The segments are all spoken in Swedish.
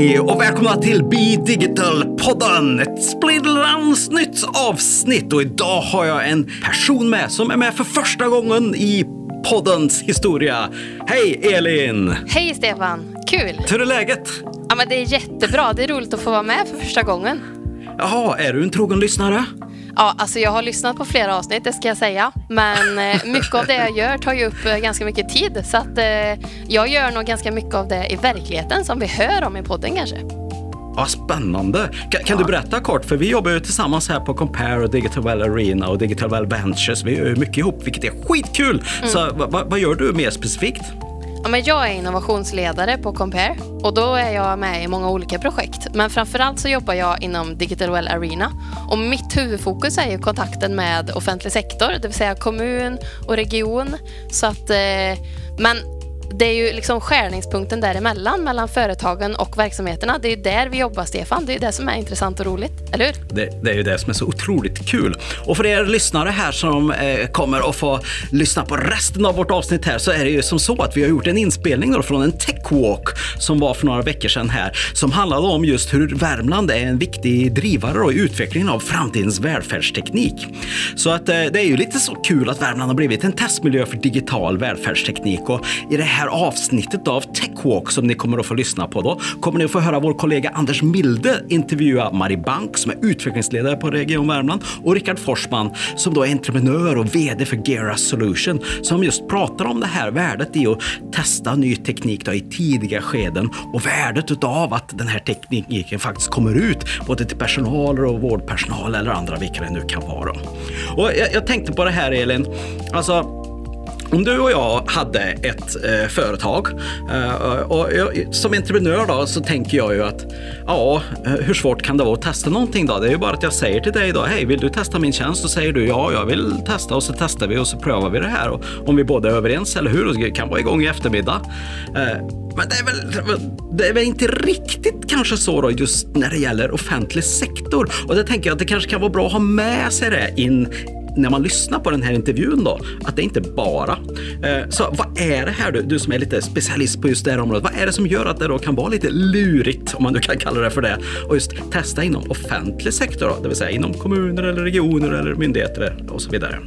Hej och välkomna till Be Digital-podden! Ett splitterans nytt avsnitt och idag har jag en person med som är med för första gången i poddens historia. Hej Elin! Hej Stefan! Kul! Hur är läget? Ja, men det är jättebra. Det är roligt att få vara med för första gången. Jaha, är du en trogen lyssnare? Ja, alltså jag har lyssnat på flera avsnitt, det ska jag säga. Men eh, mycket av det jag gör tar ju upp eh, ganska mycket tid. Så att eh, jag gör nog ganska mycket av det i verkligheten som vi hör om i podden kanske. Ja, spännande. Kan, kan du berätta kort? För vi jobbar ju tillsammans här på Compare och Digital Well Arena och Digital Well Ventures. Vi gör ju mycket ihop, vilket är skitkul. Så vad, vad- vad gör du mer specifikt? Ja, men jag är innovationsledare på Compare och då är jag med i många olika projekt. Men framförallt så jobbar jag inom Digital Well Arena och mitt huvudfokus är ju kontakten med offentlig sektor, det vill säga kommun och region. Så att, eh, men det är ju liksom skärningspunkten däremellan, mellan företagen och verksamheterna. Det är ju där vi jobbar, Stefan. Det är ju det som är intressant och roligt, eller hur? Det, det är ju det som är så otroligt kul. Och för er lyssnare här som eh, kommer att få lyssna på resten av vårt avsnitt här så är det ju som så att vi har gjort en inspelning då från en techwalk som var för några veckor sedan här som handlade om just hur Värmland är en viktig drivare då i utvecklingen av framtidens välfärdsteknik. Så att eh, det är ju lite så kul att Värmland har blivit en testmiljö för digital välfärdsteknik och i det här här avsnittet av Techwalk som ni kommer att få lyssna på då kommer ni att få höra vår kollega Anders Milde intervjua Marie Bank som är utvecklingsledare på Region Värmland och Rickard Forsman som då är entreprenör och VD för Gera Solution som just pratar om det här värdet i att testa ny teknik då i tidiga skeden och värdet utav att den här tekniken faktiskt kommer ut både till personal och vårdpersonal eller andra vilka det nu kan vara. Och jag, jag tänkte på det här Elin, alltså om du och jag hade ett eh, företag eh, och jag, som entreprenör då så tänker jag ju att ja, eh, hur svårt kan det vara att testa någonting då? Det är ju bara att jag säger till dig då, hej, vill du testa min tjänst? Så säger du ja, jag vill testa och så testar vi och så prövar vi det här och om vi båda är överens, eller hur? Och kan vara igång i eftermiddag. Eh, men det är, väl, det är väl inte riktigt kanske så då just när det gäller offentlig sektor. Och det tänker jag att det kanske kan vara bra att ha med sig det in när man lyssnar på den här intervjun då, att det inte bara. Eh, så vad är det här du, du som är lite specialist på just det här området, vad är det som gör att det då kan vara lite lurigt, om man nu kan kalla det för det, och just testa inom offentlig sektor då, det vill säga inom kommuner eller regioner eller myndigheter och så vidare.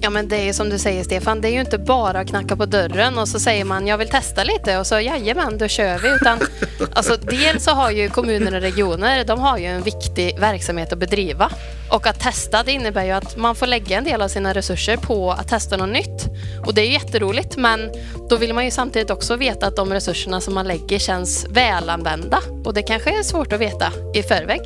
Ja men det är som du säger Stefan, det är ju inte bara att knacka på dörren och så säger man jag vill testa lite och så jajamän då kör vi. Utan, alltså, dels så har ju kommuner och regioner, de har ju en viktig verksamhet att bedriva. Och att testa det innebär ju att man får lägga en del av sina resurser på att testa något nytt. Och det är ju jätteroligt men då vill man ju samtidigt också veta att de resurserna som man lägger känns välanvända. Och det kanske är svårt att veta i förväg.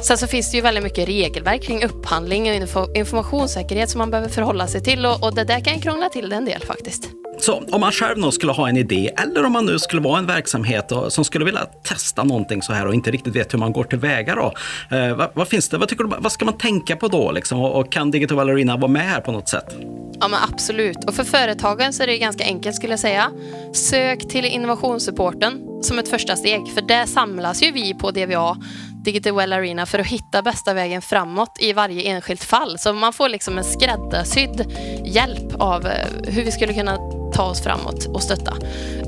Sen så finns det ju väldigt mycket regelverk kring upphandling och info- informationssäkerhet som man behöver förhålla sig till och, och det där kan krångla till det en del faktiskt. Så om man själv då skulle ha en idé eller om man nu skulle vara en verksamhet och, som skulle vilja testa någonting så här och inte riktigt vet hur man går tillväga då. Eh, vad, vad finns det? Vad, tycker du, vad ska man tänka på då liksom? Och, och kan Digital Well Arena vara med här på något sätt? Ja men absolut. Och för företagen så är det ganska enkelt skulle jag säga. Sök till innovationssupporten som ett första steg. För där samlas ju vi på DVA, Digital Well Arena, för att hitta bästa vägen framåt i varje enskilt fall. Så man får liksom en skräddarsydd hjälp av eh, hur vi skulle kunna ta oss framåt och stötta.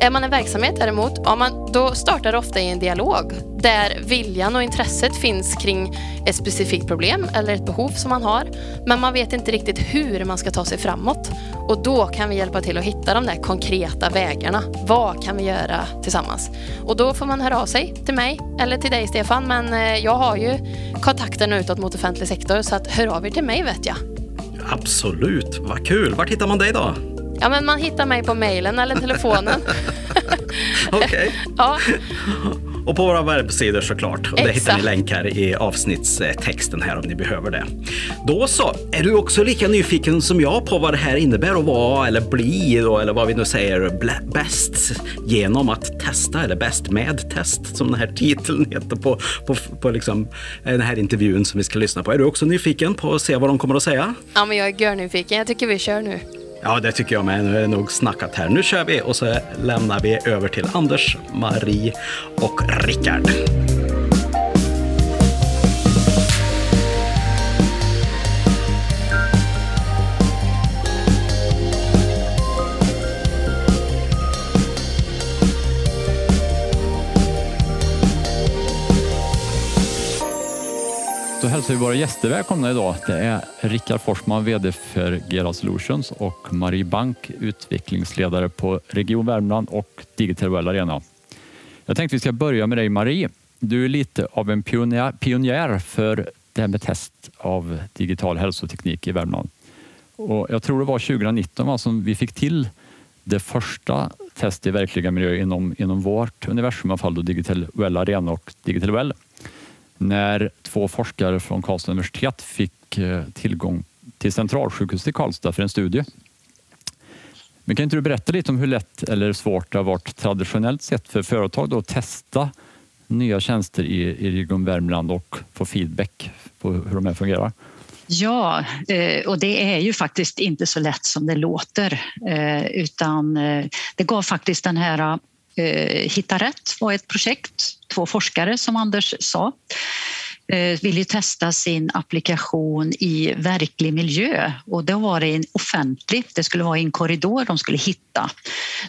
Är man en verksamhet däremot, ja, man, då startar det ofta i en dialog där viljan och intresset finns kring ett specifikt problem eller ett behov som man har. Men man vet inte riktigt hur man ska ta sig framåt. Och då kan vi hjälpa till att hitta de där konkreta vägarna. Vad kan vi göra tillsammans? Och då får man höra av sig till mig eller till dig Stefan. Men eh, jag har ju kontakterna utåt mot offentlig sektor så att hör av er till mig vet jag. Absolut, vad kul. Vart hittar man dig då? Ja, men man hittar mig på mejlen eller telefonen. Okej. ja, Och på våra webbsidor såklart. Och det hittar ni länkar i avsnittstexten här om ni behöver det. Då så, är du också lika nyfiken som jag på vad det här innebär att vara eller bli då, eller vad vi nu säger bäst genom att testa eller bäst med test som den här titeln heter på, på, på liksom, eh, den här intervjun som vi ska lyssna på. Är du också nyfiken på att se vad de kommer att säga? ja men jag är görnyfiken. Jag tycker vi kör nu. Ja, det tycker jag med. Nu är det nog snackat här. Nu kör vi och så lämnar vi över till Anders, Marie och Rickard. Hälsar vi våra gäster välkomna idag. Det är Rickard Forsman, VD för Gera Solutions och Marie Bank, utvecklingsledare på Region Värmland och Digital Well Arena. Jag tänkte vi ska börja med dig Marie. Du är lite av en pionjär, pionjär för det här med test av digital hälsoteknik i Värmland. Och jag tror det var 2019 va, som vi fick till det första test i verkliga miljöer inom, inom vårt universum, i alla fall då Digital Well Arena och Digital Well när två forskare från Karlstad universitet fick eh, tillgång till Centralsjukhuset i Karlstad för en studie. Men kan inte du berätta lite om hur lätt eller svårt det har varit traditionellt sett för företag då att testa nya tjänster i, i Region Värmland och få feedback på hur de här fungerar? Ja, eh, och det är ju faktiskt inte så lätt som det låter eh, utan det gav faktiskt den här Eh, hitta rätt var ett projekt. Två forskare som Anders sa. eh, Eh, vill ju testa sin applikation i verklig miljö och det var det offentligt, det skulle vara i en korridor de skulle hitta.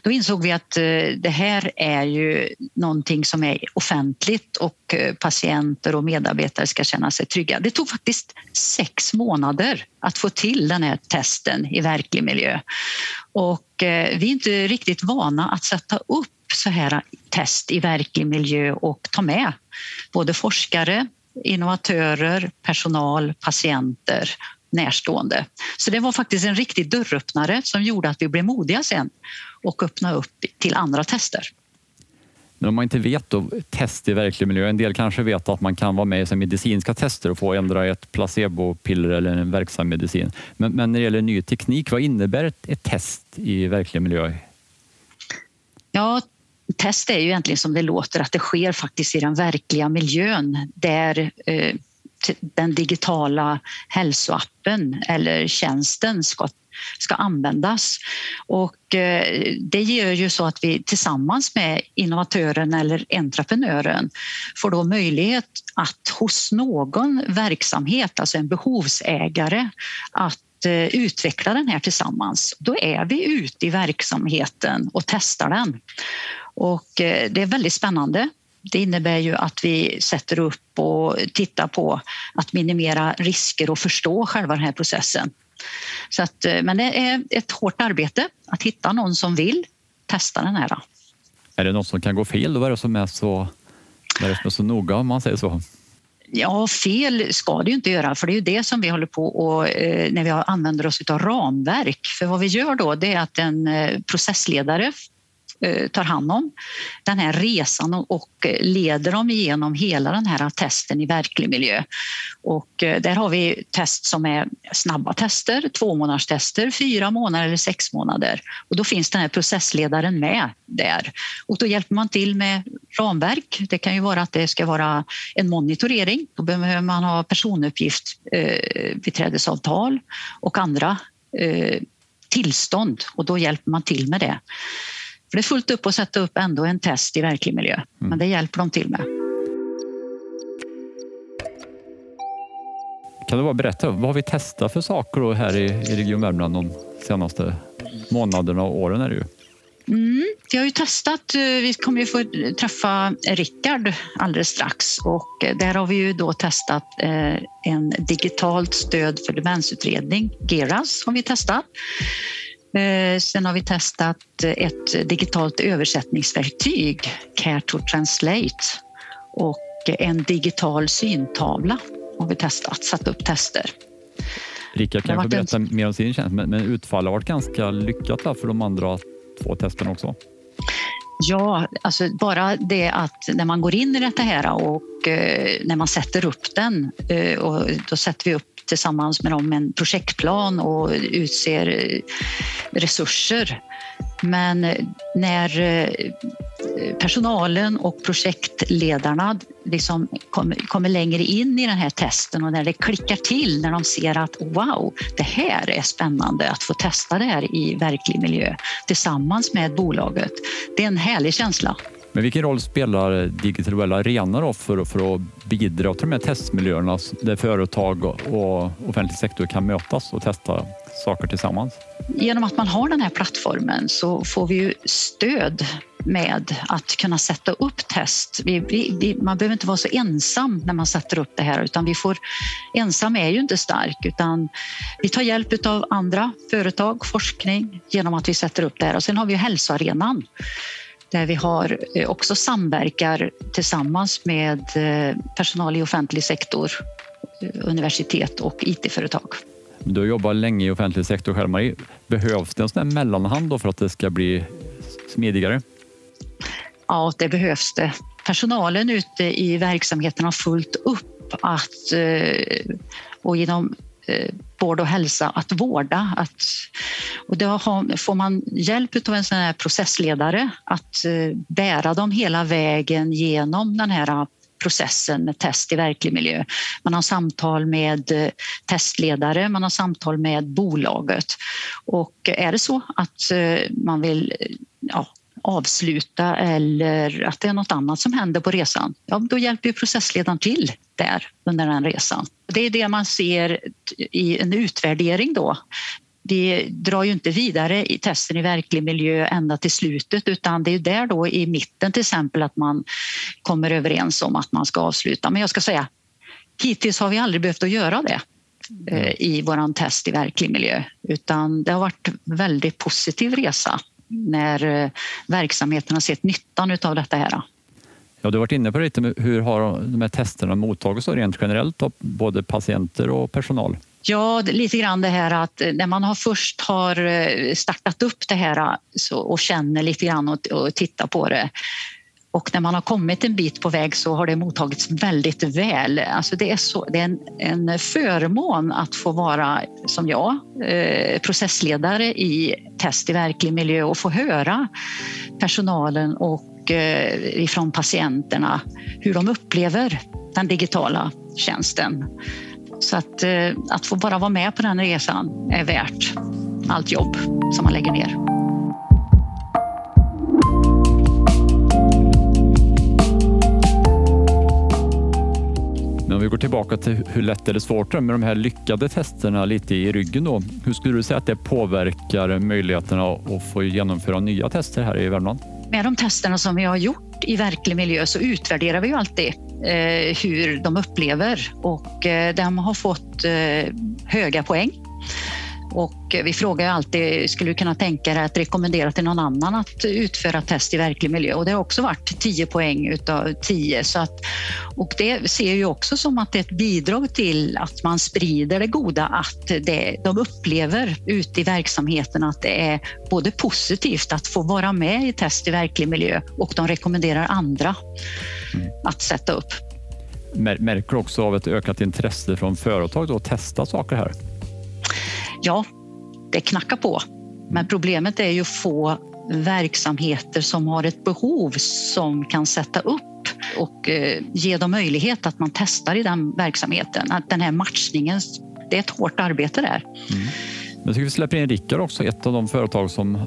Då insåg vi att eh, det här är ju någonting som är offentligt och eh, patienter och medarbetare ska känna sig trygga. Det tog faktiskt sex månader att få till den här testen i verklig miljö. Och vi är inte riktigt vana att sätta upp så här test i verklig miljö och ta med både forskare, innovatörer, personal, patienter, närstående. Så det var faktiskt en riktig dörröppnare som gjorde att vi blev modiga sen och öppnade upp till andra tester. Men om man inte vet då, test i verklig miljö, en del kanske vet att man kan vara med i medicinska tester och få ändra ett placebopiller eller en verksam medicin. Men, men när det gäller ny teknik, vad innebär ett, ett test i verklig miljö? Ja, test är ju egentligen som det låter att det sker faktiskt i den verkliga miljön där eh, den digitala hälsoappen eller tjänsten ska, ska användas. Och eh, det gör ju så att vi tillsammans med innovatören eller entreprenören får då möjlighet att hos någon verksamhet, alltså en behovsägare, att eh, utveckla den här tillsammans. Då är vi ute i verksamheten och testar den. Och eh, det är väldigt spännande. Det innebär ju att vi sätter upp och tittar på att minimera risker och förstå själva den här processen. Så att, eh, men det är ett hårt arbete att hitta någon som vill testa den här. Är det något som kan gå fel? Vad är det som är så, vad är det som är så noga om man säger så? Ja, fel ska det ju inte göra för det är ju det som vi håller på och eh, när vi använder oss av ramverk. För vad vi gör då det är att en processledare Eh, tar hand om den här resan och leder dem igenom hela den här testen i verklig miljö. Och eh, där har vi test som är snabba tester, två månaders tester, fyra månader eller sex månader. Och då finns den här processledaren med där. Och då hjälper man till med ramverk. Det kan ju vara att det ska vara en monitorering. Då behöver man ha personuppgift, eh, beträdesavtal och andra eh, tillstånd och då hjälper man till med det. För det är fullt upp att sätta upp ändå en test i verklig miljö, mm. men det hjälper de till med. Kan du bara berätta, vad har vi testat för saker här i, i Region Värmland de senaste månaderna och åren? Är det ju? Mm, vi har ju testat, eh, vi kommer ju få träffa Rickard alldeles strax och eh, där har vi ju då testat eh, en digitalt stöd för demensutredning, Geras har vi testat. Eh, sen har vi testat ett digitalt översättningsverktyg, Care to Translate och en digital syntavla har vi testat, satt upp tester. Rickard kan få berätta en... mer om sin tjänst, men, men utfallet har varit ganska lyckat för de andra två testerna också. Ja, alltså bara det att när man går in i detta här och eh, när man sätter upp den eh, och då sätter vi upp tillsammans med dem en projektplan och utser eh, resurser. Men eh, när eh, personalen och projektledarna liksom kommer längre in i den här testen och när det klickar till, när de ser att wow, det här är spännande att få testa det här i verklig miljö tillsammans med bolaget. Det är en härlig känsla. Men vilken roll spelar Digital Well Arena då för, för att bidra till de här testmiljöerna där företag och offentlig sektor kan mötas och testa saker tillsammans? Genom att man har den här plattformen så får vi ju stöd med att kunna sätta upp test. Vi, vi, vi, man behöver inte vara så ensam när man sätter upp det här utan vi får, ensam är ju inte stark utan vi tar hjälp av andra företag, forskning genom att vi sätter upp det här och sen har vi hälsoarenan där vi har eh, också samverkar tillsammans med eh, personal i offentlig sektor, eh, universitet och IT-företag. Du har jobbat länge i offentlig sektor själv, Marie. Behövs det en sån mellanhand för att det ska bli smidigare? Ja, det behövs det. Personalen ute i verksamheten har fullt upp att och genom Eh, vård och hälsa att vårda. Att, och då får man hjälp av en sån här processledare att eh, bära dem hela vägen genom den här processen med test i verklig miljö. Man har samtal med eh, testledare, man har samtal med bolaget. Och är det så att eh, man vill ja, avsluta eller att det är något annat som händer på resan, ja, då hjälper processledaren till där under den resan. Det är det man ser i en utvärdering då. Vi drar ju inte vidare i testen i verklig miljö ända till slutet utan det är där då i mitten till exempel att man kommer överens om att man ska avsluta. Men jag ska säga, hittills har vi aldrig behövt att göra det eh, i våran test i verklig miljö utan det har varit en väldigt positiv resa när eh, verksamheten har sett nyttan av detta här. Ja, du har varit inne på lite hur har de här testerna mottagits rent generellt av både patienter och personal? Ja, lite grann det här att eh, när man har först har eh, startat upp det här eh, och känner lite grann och, och tittar på det och när man har kommit en bit på väg så har det mottagits väldigt väl. Alltså det, är så, det är en, en förmån att få vara, som jag, processledare i test i verklig miljö och få höra personalen och och eh, ifrån patienterna hur de upplever den digitala tjänsten. Så att, eh, att få bara vara med på den resan är värt allt jobb som man lägger ner. Men om vi går tillbaka till hur lätt eller svårt det är med de här lyckade testerna lite i ryggen då. Hur skulle du säga att det påverkar möjligheterna att få genomföra nya tester här i Värmland? Med de testerna som vi har gjort i verklig miljö så utvärderar vi ju alltid eh, hur de upplever och eh, de har fått eh, höga poäng. Och vi frågar alltid, skulle du kunna tänka dig att rekommendera till någon annan att utföra test i verklig miljö? Och det har också varit 10 poäng utav 10. Så att, och det ser ju också som att det är ett bidrag till att man sprider det goda, att det, de upplever ute i verksamheten att det är både positivt att få vara med i test i verklig miljö och de rekommenderar andra mm. att sätta upp. Märker också av ett ökat intresse från företag att testa saker här? Ja, det knackar på. Men problemet är ju att få verksamheter som har ett behov som kan sätta upp och eh, ge dem möjlighet att man testar i den verksamheten. Att den här matchningen, det är ett hårt arbete där. Mm. Jag tycker vi släpper in Rickard också, ett av de företag som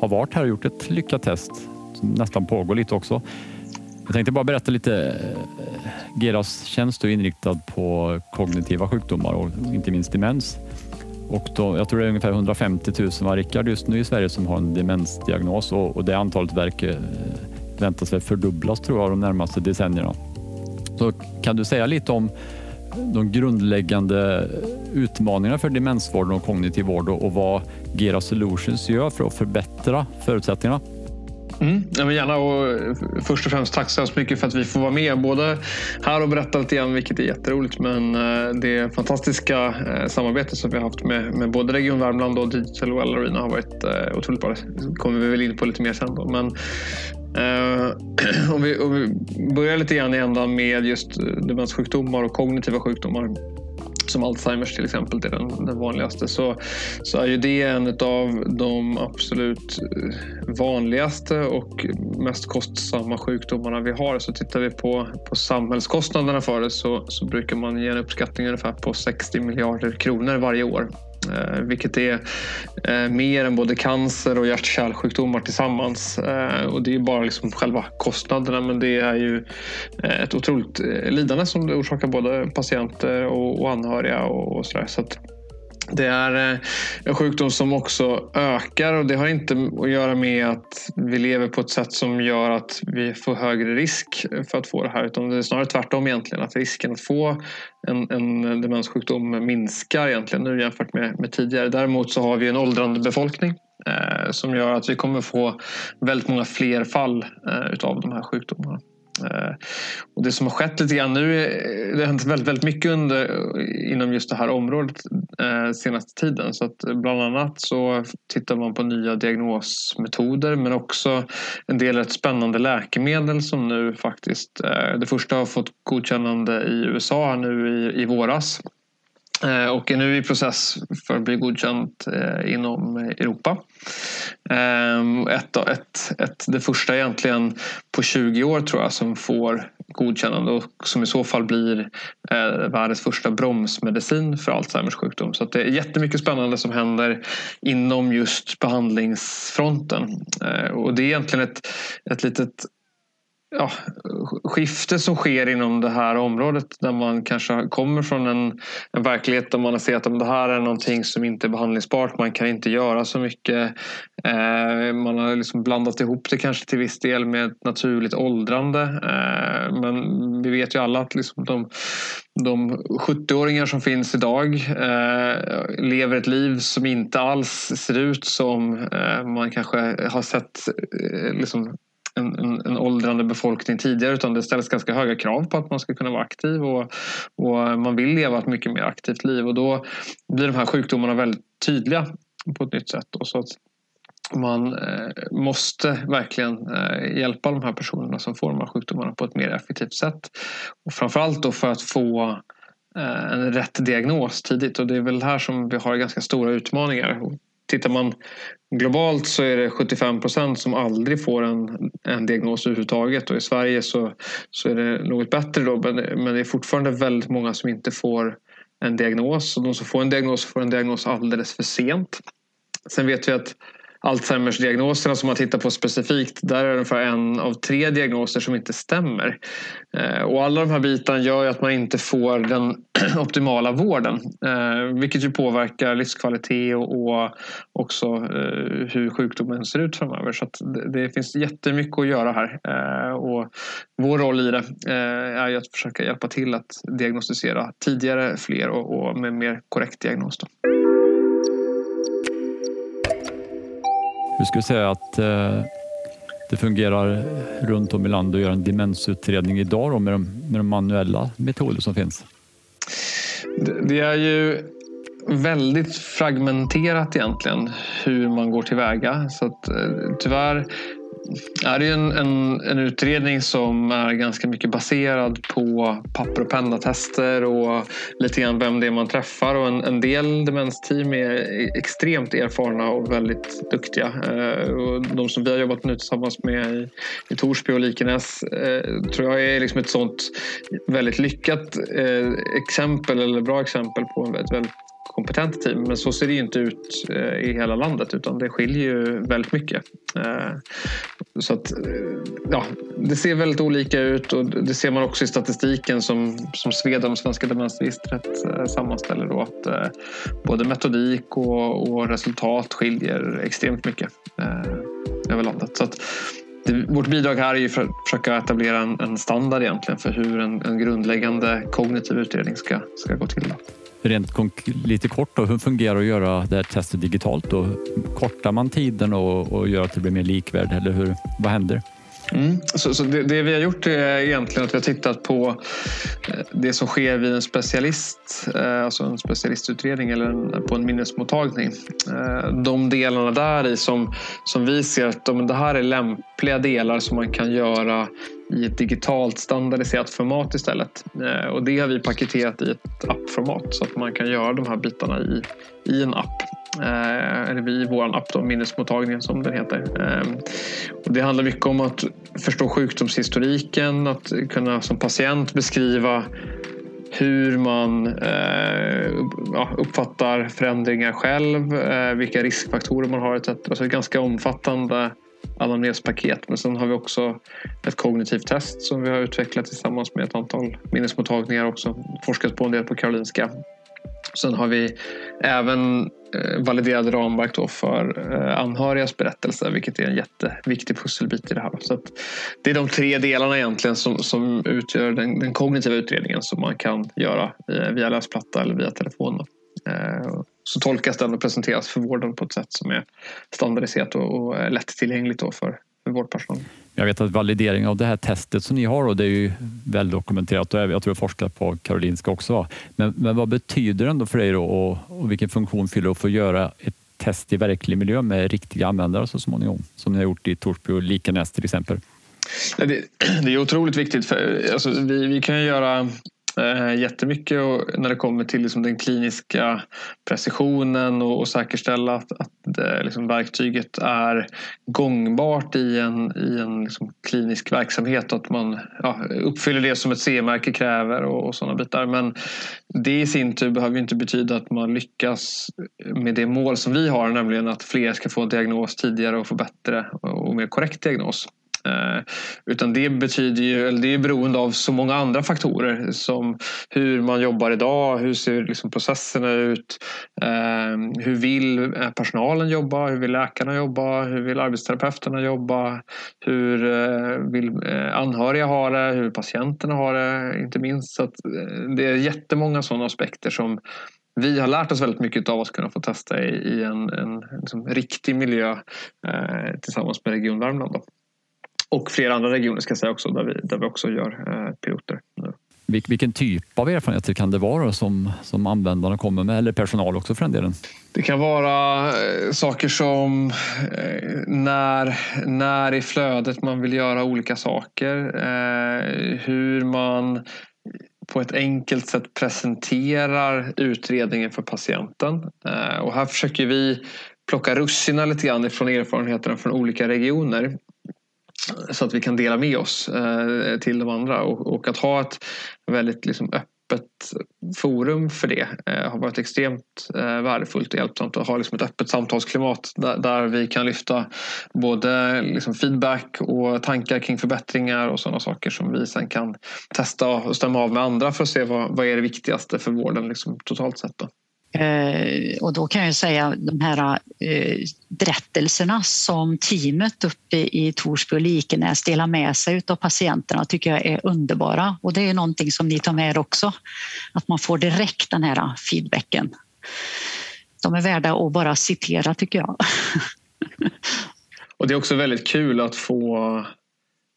har varit här och gjort ett lyckat test som nästan pågår lite också. Jag tänkte bara berätta lite. Geras tjänst är inriktad på kognitiva sjukdomar och inte minst demens. Och då, jag tror det är ungefär 150 000 var Rickard just nu i Sverige som har en demensdiagnos och, och det antalet verkar eh, väntas väl fördubblas tror jag de närmaste decennierna. Så kan du säga lite om de grundläggande utmaningarna för demensvården och kognitiv vård och vad Gera Solutions gör för att förbättra förutsättningarna? Mm, men gärna och eh, först och främst tack så hemskt mycket för att vi får vara med både här och berätta lite grann, vilket är jätteroligt. Men eh, det fantastiska eh, samarbetet som vi har haft med, med både Region Värmland och Digital Well Arena har varit otroligt bra. Det kommer vi väl in på lite mer sen. Då. Men om, vi, om vi börjar lite grann i ändan med just demenssjukdomar och kognitiva sjukdomar som Alzheimers till exempel, det är den, den vanligaste, så, så är ju det en av de absolut eh, vanligaste och mest kostsamma sjukdomarna vi har. Så tittar vi på, på samhällskostnaderna för det så, så brukar man ge en uppskattning ungefär på 60 miljarder kronor varje år. Eh, vilket är eh, mer än både cancer och hjärt-kärlsjukdomar tillsammans. Eh, och det är bara liksom själva kostnaderna men det är ju eh, ett otroligt eh, lidande som det orsakar både patienter och, och anhöriga och, och sådär. Så det är eh, en sjukdom som också ökar och det har inte att göra med att vi lever på ett sätt som gör att vi får högre risk för att få det här utan det är snarare tvärtom egentligen att risken att få en, en demenssjukdom minskar egentligen nu jämfört med, med tidigare. Däremot så har vi en åldrande befolkning eh, som gör att vi kommer få väldigt många fler fall eh, utav de här sjukdomarna. Eh, och det som har skett lite grann nu, eh, det har hänt väldigt, väldigt mycket under, inom just det här området eh, senaste tiden. Så att eh, bland annat så tittar man på nya diagnosmetoder men också en del rätt spännande läkemedel som nu faktiskt, eh, det första har fått godkännande i USA nu i, i våras Eh, och är nu i process för att bli godkänt eh, inom Europa. Ehm, ett, ett, ett, det första egentligen på 20 år tror jag som får godkännande och som i så fall blir eh, världens första bromsmedicin för Alzheimers sjukdom. Så det är jättemycket spännande som händer inom just behandlingsfronten. Och det är egentligen ett, ett litet ja, skifte som sker inom det här området där man kanske kommer från en, en verklighet där man har sett att det här är någonting som inte är behandlingsbart. Man kan inte göra så mycket. Eh, man har liksom blandat ihop det kanske till viss del med ett naturligt åldrande. Eh, men vi vet ju alla att liksom de, de 70-åringar som finns idag eh, lever ett liv som inte alls ser ut som eh, man kanske har sett eh, liksom en, en, en åldrande befolkning tidigare utan det ställs ganska höga krav på att man ska kunna vara aktiv och, och man vill leva ett mycket mer aktivt liv och då blir de här sjukdomarna väldigt tydliga på ett nytt sätt. Då, så att man eh, måste verkligen eh, hjälpa de här personerna som får de här sjukdomarna på ett mer effektivt sätt. Och framförallt då för att få eh, en rätt diagnos tidigt och det är väl här som vi har ganska stora utmaningar tittar man globalt så är det 75 procent som aldrig får en, en diagnos överhuvudtaget och i Sverige så, så är det något bättre då men, men det är fortfarande väldigt många som inte får en diagnos och de som får en diagnos får en diagnos alldeles för sent. Sen vet vi att Alzheimers-diagnoserna som man tittar på specifikt, där är det ungefär en av tre diagnoser som inte stämmer. Eh, och alla de här bitarna gör att man inte får den optimala vården. Eh, vilket ju påverkar livskvalitet och också eh, hur sjukdomen ser ut framöver. Så det finns jättemycket att göra här. Och vår roll i det är ju att försöka hjälpa till att diagnostisera tidigare fler och med mer korrekt diagnos. Då. Hur skulle du säga att eh, det fungerar runt om i landet att göra en demensutredning idag då med, de, med de manuella metoder som finns? Det är ju väldigt fragmenterat egentligen hur man går tillväga. Så att, eh, tyvärr Ja, det är en, en, en, utredning som är ganska mycket baserad på papper och penna-tester och lite grann vem det är man träffar. Och en, en del demensteam är extremt erfarna och väldigt duktiga. Eh, och de som vi har jobbat nu tillsammans med i, i Torsby och Likenäs eh, tror jag är liksom ett sånt väldigt lyckat eh, exempel eller bra exempel på ett väldigt kompetent team. Men så ser det inte ut eh, i hela landet utan det skiljer ju väldigt mycket. Eh, så att, eh, ja, det ser väldigt olika ut och det ser man också i statistiken som, som Svedom, Svenska demensregistret, sammanställer då att både metodik och, och resultat skiljer extremt mycket över landet. Så att, det, vårt bidrag här är ju för att försöka etablera en, en standard egentligen för hur en, en grundläggande kognitiv utredning ska, ska gå till. Rent lite kort då, hur fungerar det att göra det här testet digitalt? Då? Kortar man tiden och, och gör att det blir mer likvärdigt eller hur, vad händer? Mm. Så, så det, det, vi har gjort är egentligen att vi har tittat på eh, det som sker vid en specialist, eh, alltså en specialistutredning eller en, på en minnesmottagning. Eh, de delarna där i som, som vi ser att de, det här är lämpliga delar som man kan göra i ett digitalt standardiserat format istället. Eh, och det har vi paketerat i ett appformat så att man kan göra de här bitarna i, i en app. Eh, eller vi i vår app, då, minnesmottagningen som den heter. Eh, och det handlar mycket om att förstå sjukdomshistoriken, att kunna som patient beskriva hur man eh, uppfattar förändringar själv, eh, vilka riskfaktorer man har etc. Alltså ett ganska omfattande anamnespaket. Men sen har vi också ett kognitivt test som vi har utvecklat tillsammans med ett antal minnesmottagningar också. Forskat på en del på Karolinska Sen har vi även eh, validerade ramverk då för eh, anhörigas berättelser vilket är en jätteviktig pusselbit i det här. Så det är de tre delarna egentligen som, som utgör den, den kognitiva utredningen som man kan göra eh, via läsplatta eller via telefon. Så tolkas den och presenteras för vården på ett sätt som är standardiserat och, och lättillgängligt då för, för vårdpersonalen. Jag vet att validering av det här testet som ni har, och det är ju väl dokumenterat och jag tror jag forskat på Karolinska också. Men, men vad betyder det ändå för dig då och, och vilken funktion fyller det att få göra ett test i verklig miljö med riktiga användare så småningom? Som ni har gjort i Torsby och Likenäs till exempel. Det, det är otroligt viktigt. För, alltså, vi, vi kan göra eh, jättemycket och när det kommer till liksom den kliniska precisionen och, och säkerställa att, att det, liksom verktyget är gångbart i en, i en liksom klinisk verksamhet och att man ja, uppfyller det som ett CE-märke kräver och, och sådana bitar. Men det i sin tur behöver inte betyda att man lyckas med det mål som vi har, nämligen att fler ska få en diagnos tidigare och få bättre och mer korrekt diagnos. Eh, utan det betyder ju, eller det är beroende av så många andra faktorer som hur man jobbar idag, hur ser liksom processerna ut, eh, hur vill eh, personalen jobba, hur vill läkarna jobba, hur vill arbetsterapeuterna jobba, hur vill anhöriga ha det, hur patienterna har det inte minst. Så det är jättemånga sådana aspekter som vi har lärt oss väldigt mycket av att kunna få testa i, en, en liksom, riktig miljö eh, tillsammans med Region Värmland. Då. Och flera andra regioner ska jag säga också där vi, där vi också gör eh, piloter. Vilken typ av erfarenheter kan det vara som, som användarna kommer med eller personal också för den delen? Det kan vara eh, saker som eh, när, när i flödet man vill göra olika saker. hur man på ett enkelt sätt presenterar utredningen för patienten. och här försöker vi plocka russinen lite grann från erfarenheterna från olika regioner så att vi kan dela med oss eh, till de andra och, och, att ha ett väldigt liksom, öppet forum för det eh, har varit extremt eh, värdefullt och hjälpsamt att ha liksom, ett öppet samtalsklimat där, där vi kan lyfta både liksom, feedback och tankar kring förbättringar och sådana saker som vi sen kan testa och stämma av med andra för att se vad, vad är det viktigaste för vården liksom, totalt sett. Då. Eh, och då kan jag säga de här eh, berättelserna som teamet uppe i Torsby och Likenäs delar med sig av patienterna tycker jag är underbara. Och det är någonting som ni tar med er också, att man får direkt den här eh, feedbacken. De är värda att bara citera tycker jag. Och det är också väldigt kul att få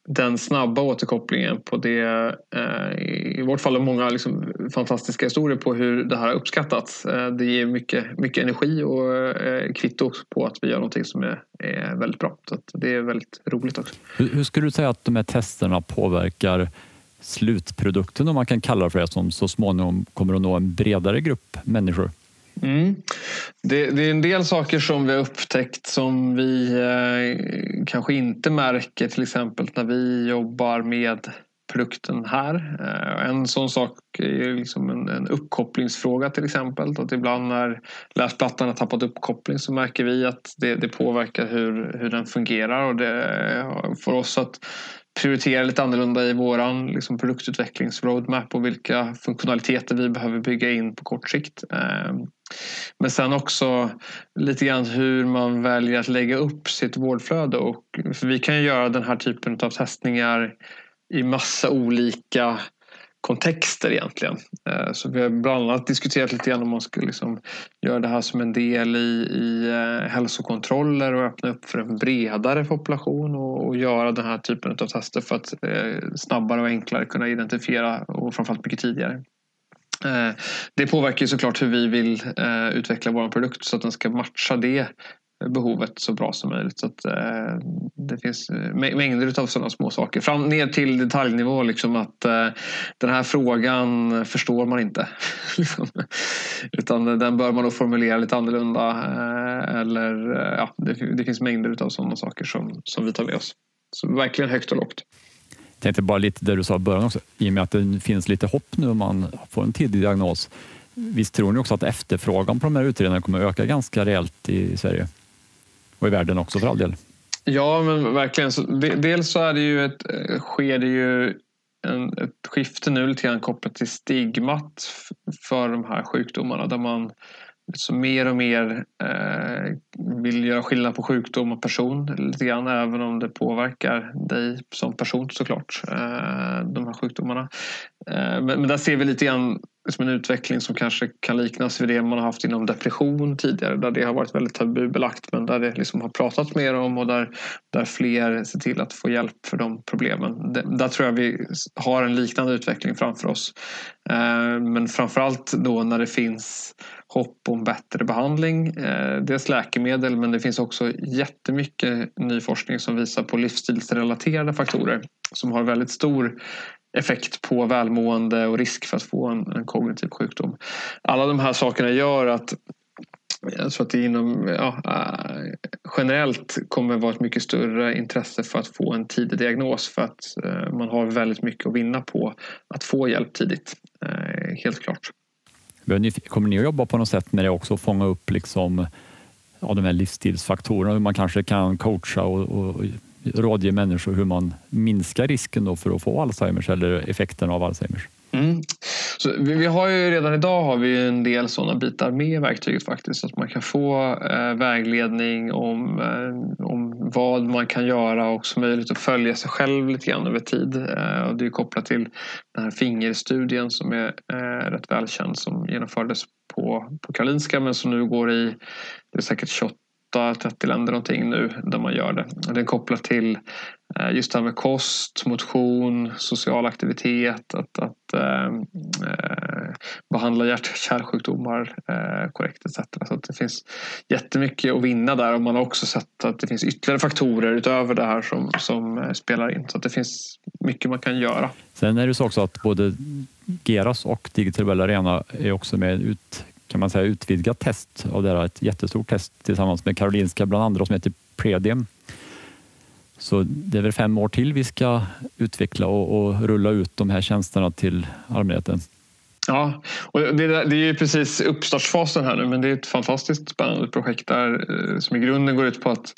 den snabba återkopplingen på det. Eh, I vårt fall många liksom fantastiska historier på hur det här har uppskattats. Eh, det ger mycket, mycket energi och eh, kvitto på att vi gör någonting som är, är väldigt bra. Så det är väldigt roligt också. Hur, hur skulle du säga att de här testerna påverkar slutprodukten om man kan kalla det för det som så småningom kommer att nå en bredare grupp människor? Mm. Det, det, är en del saker som vi har upptäckt som vi eh, kanske inte märker till exempel när vi jobbar med produkten här. Eh, en sån sak är liksom en, en, uppkopplingsfråga till exempel. Att ibland när läsplattan har tappat uppkoppling så märker vi att det, det påverkar hur, hur den fungerar och det eh, för oss att prioritera lite annorlunda i våran liksom, produktutvecklingsroadmap och vilka funktionaliteter vi behöver bygga in på kort sikt. Ehm, men sen också lite grann hur man väljer att lägga upp sitt vårdflöde. Och, för vi kan ju göra den här typen av testningar i massa olika kontexter egentligen. Eh, så vi har bland annat diskuterat lite grann om man ska liksom göra det här som en del i, i eh, hälsokontroller och öppna upp för en bredare population och, och göra den här typen av tester för att eh, snabbare och enklare kunna identifiera och framförallt mycket tidigare. Eh, det påverkar ju såklart hur vi vill utveckla vår produkt så att den ska matcha det behovet så bra som möjligt. Så att, eh, det finns eh, mängder av sådana små saker. Fram, ner till detaljnivå, liksom att eh, den här frågan förstår man inte. Liksom. Utan den bör man då formulera lite annorlunda. Eh, eller, eh, ja, det, det, finns mängder av sådana saker som, som vi tar med oss. Så verkligen högt och lågt. Jag tänkte bara lite det du sa i början också, i och med att det finns lite hopp nu om man får en tidig diagnos. Visst tror ni också att efterfrågan på de här utredningarna kommer att öka ganska rejält i Sverige? Och i världen också för all del. Ja, men verkligen. Så dels så är det ju ett, eh, sker det ju en, ett skifte nu lite grann kopplat till stigmat för de här sjukdomarna där man så mer och mer eh, vill göra skillnad på sjukdom och person lite grann även om det påverkar dig som person såklart, eh, de här sjukdomarna. Eh, men, men, där ser vi lite grann som en utveckling som kanske kan liknas vid det man har haft inom depression tidigare där det har varit väldigt tabubelagt men där det liksom har pratats mer om och där, där fler ser till att få hjälp för de problemen. Det, där tror jag vi har en liknande utveckling framför oss. Eh, men framförallt då när det finns hopp om bättre behandling. Eh, dels läkemedel men det finns också jättemycket ny forskning som visar på livsstilsrelaterade faktorer som har väldigt stor effekt på välmående och risk för att få en, en kognitiv sjukdom. Alla de här sakerna gör att jag tror att det inom, ja, eh, generellt kommer vara ett mycket större intresse för att få en tidig diagnos för att eh, man har väldigt mycket att vinna på att få hjälp tidigt. Eh, helt klart. Kommer ni att jobba på något sätt med det också, fånga upp liksom, ja, de här livsstilsfaktorerna, hur man kanske kan coacha och, och rådge människor hur man minskar risken då för att få Alzheimers eller effekten av Alzheimers? Mm. Så vi, vi, har ju redan idag har vi en del sådana bitar med i verktyget faktiskt. Så att man kan få eh, vägledning om, eh, om vad man kan göra och också möjligt att följa sig själv lite grann över tid. Eh, och det är kopplat till den här fingerstudien som är eh, rätt välkänd som genomfördes på, på Karolinska men som nu går i det är säkert 28 30 länder någonting nu där man gör det. Det är kopplat till eh, just det här med kost, motion, social aktivitet, att, att eh, eh behandla hjärt-kärlsjukdomar eh, korrekt etc. Så det finns jättemycket att vinna där och man har också sett att det finns ytterligare faktorer utöver det här som, som eh, spelar in. Så det finns mycket man kan göra. Sen är det så också att både Geras och Digital Arena är också med ut kan man säga, utvidgat test av det här, ett jättestort test tillsammans med Karolinska bland andra som heter Predium. Så det är väl fem år till vi ska utveckla och, och rulla ut de här tjänsterna till allmänheten. Ja, och det, det, är ju precis uppstartsfasen här nu men det är ett fantastiskt spännande projekt där eh, som i grunden går ut på att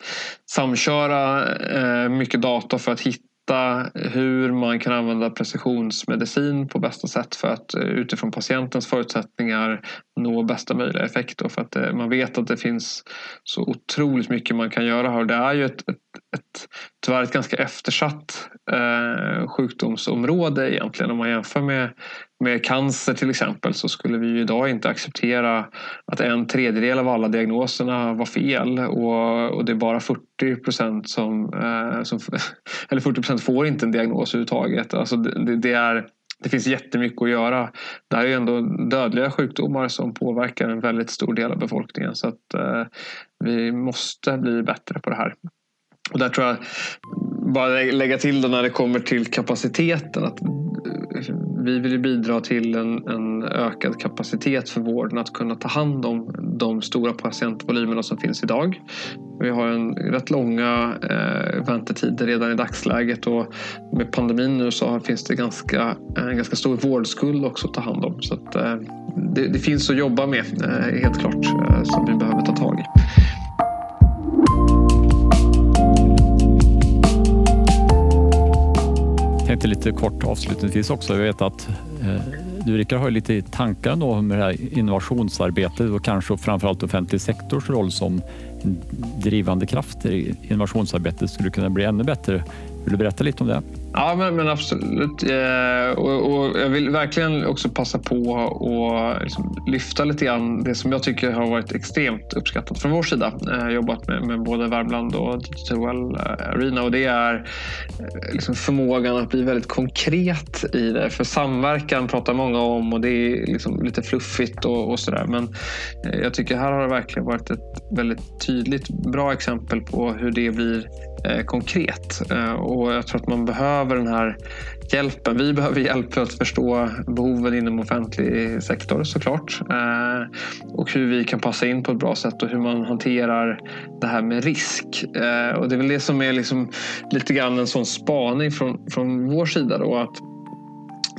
samköra eh, mycket data för att hitta hitta hur man kan använda precisionsmedicin på bästa sätt för att eh, utifrån patientens förutsättningar nå bästa möjliga effekt. För att eh, man vet att det finns så otroligt mycket man kan göra här. Det är ju ett, ett, ett tyvärr ett ganska eftersatt eh, sjukdomsområde egentligen om man jämför med med cancer till exempel så skulle vi idag inte acceptera att en tredjedel av alla diagnoserna var fel och, och det är bara 40 procent som, eh, som eller 40 procent får inte en diagnos överhuvudtaget. Alltså det, det, är, det finns jättemycket att göra. Det här är ändå dödliga sjukdomar som påverkar en väldigt stor del av befolkningen så att eh, vi måste bli bättre på det här. Och där tror jag, bara lägga till då när det kommer till kapaciteten, att eh, vi vill bidra till en, en, ökad kapacitet för vården att kunna ta hand om de stora patientvolymerna som finns idag. Vi har en rätt långa eh, väntetider redan i dagsläget och med pandemin nu så finns det ganska, en ganska stor vårdskuld också att ta hand om. Så att, eh, det, det, finns att jobba med eh, helt klart eh, som vi behöver ta tag i. tänkte lite kort avslutningsvis också. Jag vet att eh, du Rickard har lite tankar ändå om det här innovationsarbetet och kanske framförallt offentlig sektors roll som drivande kraft i innovationsarbetet skulle kunna bli ännu bättre. Vill du berätta lite om det? Ja, men, men absolut. Eh, och, och, jag vill verkligen också passa på att liksom lyfta lite grann det som jag tycker har varit extremt uppskattat från vår sida. Eh, jag har jobbat med, med både Värmland och Digital eh, Arena och det är eh, liksom förmågan att bli väldigt konkret i det. För samverkan pratar många om och det är liksom lite fluffigt och, och sådär. Men jag tycker här har det verkligen varit ett väldigt tydligt bra exempel på hur det blir Eh, konkret. Eh, och jag tror att man behöver den här hjälpen. Vi behöver hjälp för att förstå behoven inom offentlig sektor såklart. Eh, och hur vi kan passa in på ett bra sätt och hur man hanterar det här med risk. Eh, och det är väl det som är liksom lite grann en sån spaning från, från vår sida. Då, att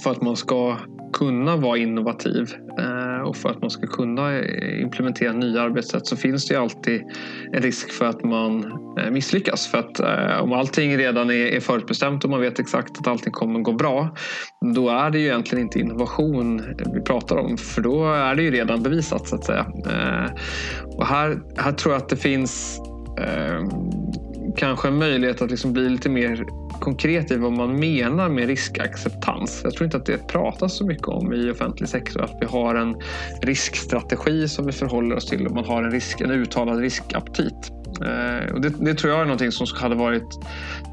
för att man ska kunna vara innovativ eh, och för att man ska kunna eh, implementera nya arbetssätt så finns det ju alltid en risk för att man eh, misslyckas. För att om allting redan är förutbestämt och man vet exakt att allting kommer gå bra då är det ju egentligen inte innovation vi pratar om för då är det ju redan bevisat så att säga. Och här, här tror jag att det finns kanske en möjlighet att liksom bli lite mer konkret i vad man menar med riskacceptans. Jag tror inte att det pratas så mycket om i offentlig sektor. Att vi har en riskstrategi som vi förhåller oss till och man har en, risk, en uttalad riskaptit. Eh, och det, det, tror jag är någonting som hade varit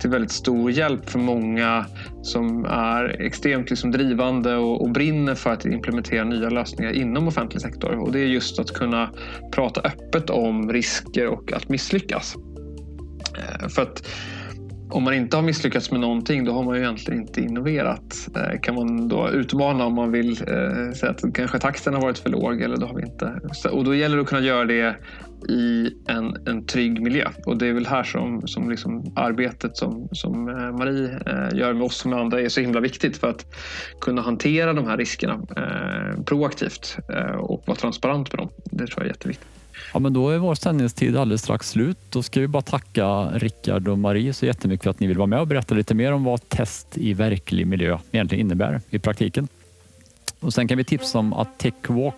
till väldigt stor hjälp för många som är extremt liksom drivande och, och, brinner för att implementera nya lösningar inom offentlig sektor. Och det är just att kunna prata öppet om risker och att misslyckas. Eh, för att om man inte har misslyckats med någonting då har man ju egentligen inte innoverat. Eh, kan man då utmana om man vill eh, säga att kanske takten har varit för låg eller då har vi inte. Och då gäller det att kunna göra det i en, en trygg miljö och det är väl här som, som liksom arbetet som, som Marie gör med oss och med andra är så himla viktigt för att kunna hantera de här riskerna proaktivt och vara transparent med dem. Det tror jag är jätteviktigt. Ja, men då är vår sändningstid alldeles strax slut. Då ska vi bara tacka Rickard och Marie så jättemycket för att ni vill vara med och berätta lite mer om vad test i verklig miljö egentligen innebär i praktiken. Och Sen kan vi tipsa om att Techwalk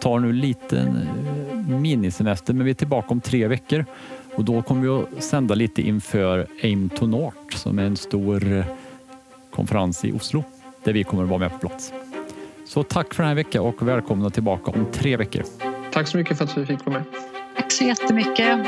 tar nu lite eh, minisemester, men vi är tillbaka om tre veckor och då kommer vi att sända lite inför Aim to North som är en stor eh, konferens i Oslo där vi kommer att vara med på plats. Så tack för den här veckan och välkomna tillbaka om tre veckor. Tack så mycket för att vi fick vara med. Tack så jättemycket.